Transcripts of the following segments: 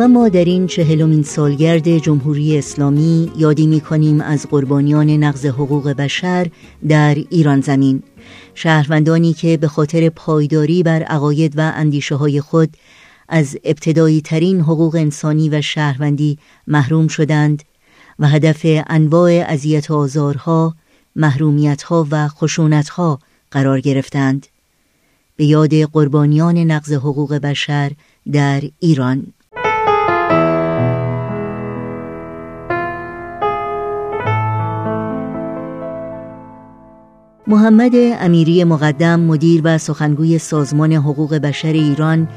و ما در این چهلمین سالگرد جمهوری اسلامی یادی می کنیم از قربانیان نقض حقوق بشر در ایران زمین. شهروندانی که به خاطر پایداری بر عقاید و اندیشه های خود از ابتدایی ترین حقوق انسانی و شهروندی محروم شدند و هدف انواع اذیت و آزارها، محرومیتها و خشونتها قرار گرفتند. به یاد قربانیان نقض حقوق بشر در ایران. محمد امیری مقدم مدیر و سخنگوی سازمان حقوق بشر ایران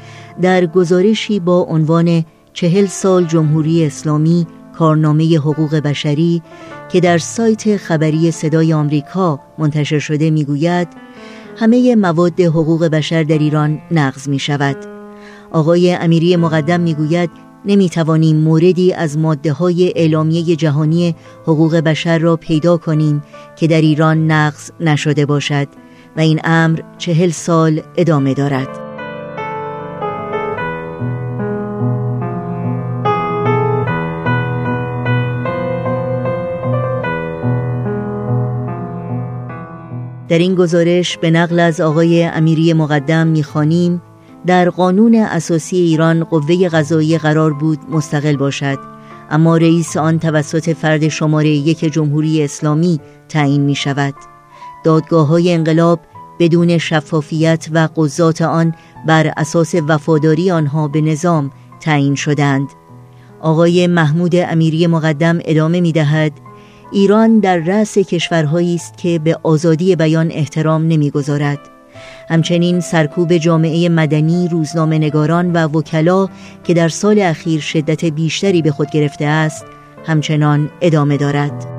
در گزارشی با عنوان چهل سال جمهوری اسلامی کارنامه حقوق بشری که در سایت خبری صدای آمریکا منتشر شده می‌گوید همه مواد حقوق بشر در ایران نقض می شود آقای امیری مقدم می‌گوید نمی توانیم موردی از ماده های اعلامیه جهانی حقوق بشر را پیدا کنیم که در ایران نقض نشده باشد و این امر چهل سال ادامه دارد. در این گزارش به نقل از آقای امیری مقدم می‌خوانیم در قانون اساسی ایران قوه قضایی قرار بود مستقل باشد اما رئیس آن توسط فرد شماره یک جمهوری اسلامی تعیین می شود دادگاه های انقلاب بدون شفافیت و قضات آن بر اساس وفاداری آنها به نظام تعیین شدند. آقای محمود امیری مقدم ادامه می دهد ایران در رأس کشورهایی است که به آزادی بیان احترام نمی‌گذارد. همچنین سرکوب جامعه مدنی روزنامه نگاران و وکلا که در سال اخیر شدت بیشتری به خود گرفته است همچنان ادامه دارد.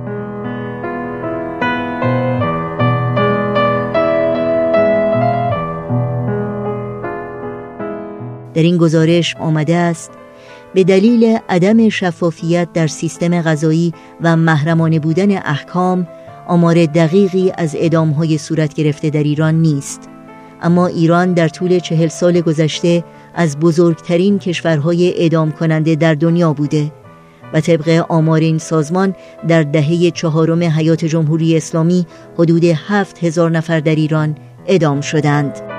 در این گزارش آمده است به دلیل عدم شفافیت در سیستم غذایی و محرمانه بودن احکام آمار دقیقی از های صورت گرفته در ایران نیست. اما ایران در طول چهل سال گذشته از بزرگترین کشورهای اعدام کننده در دنیا بوده و طبق آمار این سازمان در دهه چهارم حیات جمهوری اسلامی حدود هفت هزار نفر در ایران اعدام شدند.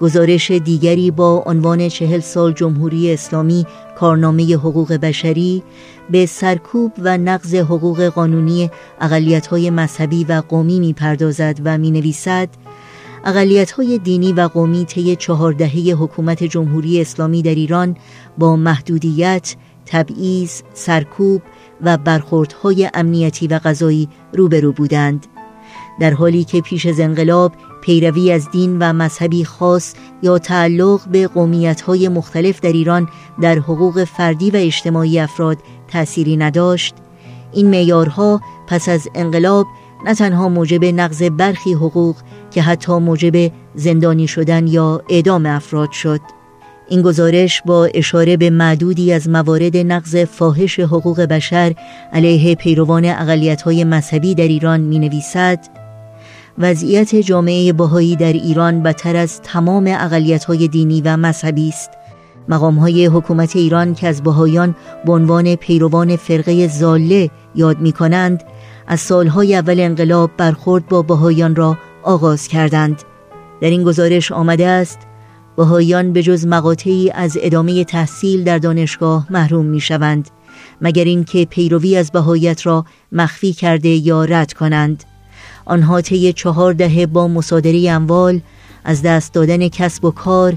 گزارش دیگری با عنوان چهل سال جمهوری اسلامی کارنامه حقوق بشری به سرکوب و نقض حقوق قانونی های مذهبی و قومی می پردازد و می نویسد های دینی و قومی طی چهار دهه حکومت جمهوری اسلامی در ایران با محدودیت، تبعیض، سرکوب و برخوردهای امنیتی و غذایی روبرو بودند. در حالی که پیش از انقلاب پیروی از دین و مذهبی خاص یا تعلق به های مختلف در ایران در حقوق فردی و اجتماعی افراد تأثیری نداشت. این معیارها پس از انقلاب نه تنها موجب نقض برخی حقوق که حتی موجب زندانی شدن یا اعدام افراد شد. این گزارش با اشاره به معدودی از موارد نقض فاحش حقوق بشر علیه پیروان های مذهبی در ایران می نویسد وضعیت جامعه باهایی در ایران بدتر از تمام های دینی و مذهبی است. های حکومت ایران که از بهایان به عنوان پیروان فرقه زاله یاد می کنند از سالهای اول انقلاب برخورد با بهایان را آغاز کردند. در این گزارش آمده است بهایان به جز مقاطعی از ادامه تحصیل در دانشگاه محروم می شوند مگر اینکه پیروی از بهایت را مخفی کرده یا رد کنند. آنها طی چهار دهه با مصادره اموال از دست دادن کسب و کار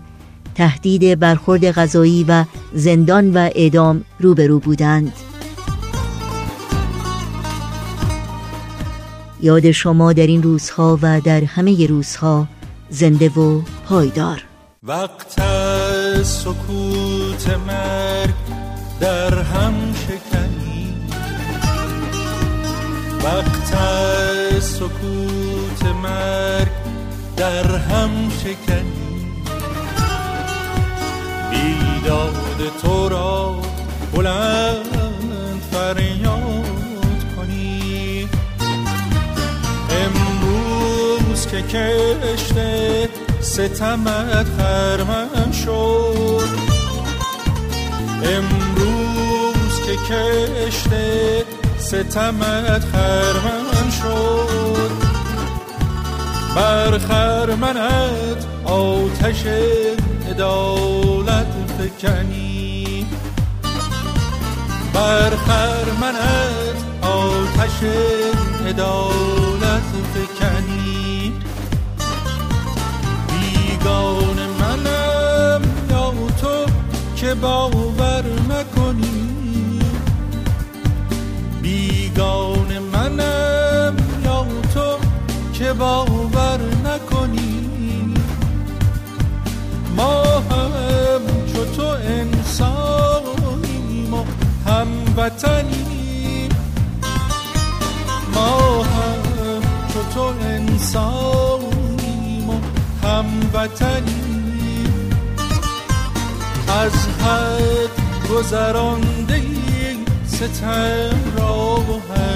تهدید برخورد غذایی و زندان و اعدام روبرو بودند. یاد شما در این روزها و در همه روزها زنده و پایدار. وقت سکوت مرگ در هم شکنی. وقت سکوت مرگ در هم شکنی. بیداد تو را بلند فریاد کنی. امروز که کشته ستمت خرمن شد. امروز که کشته ستمت خرمن شد. بر خرمنت آتش عدالت فکنی. بر خرمنت آتش عدالت فکنی. بیگان منم یا تو که باور نکنی. بیگان منم یا تو که باور نکنی؟ ما هم چو تو انسانیم و هموطنیم. ما هم چو تو انسانیم و هموطنیم. از حد گذرانده ستم را و هنوز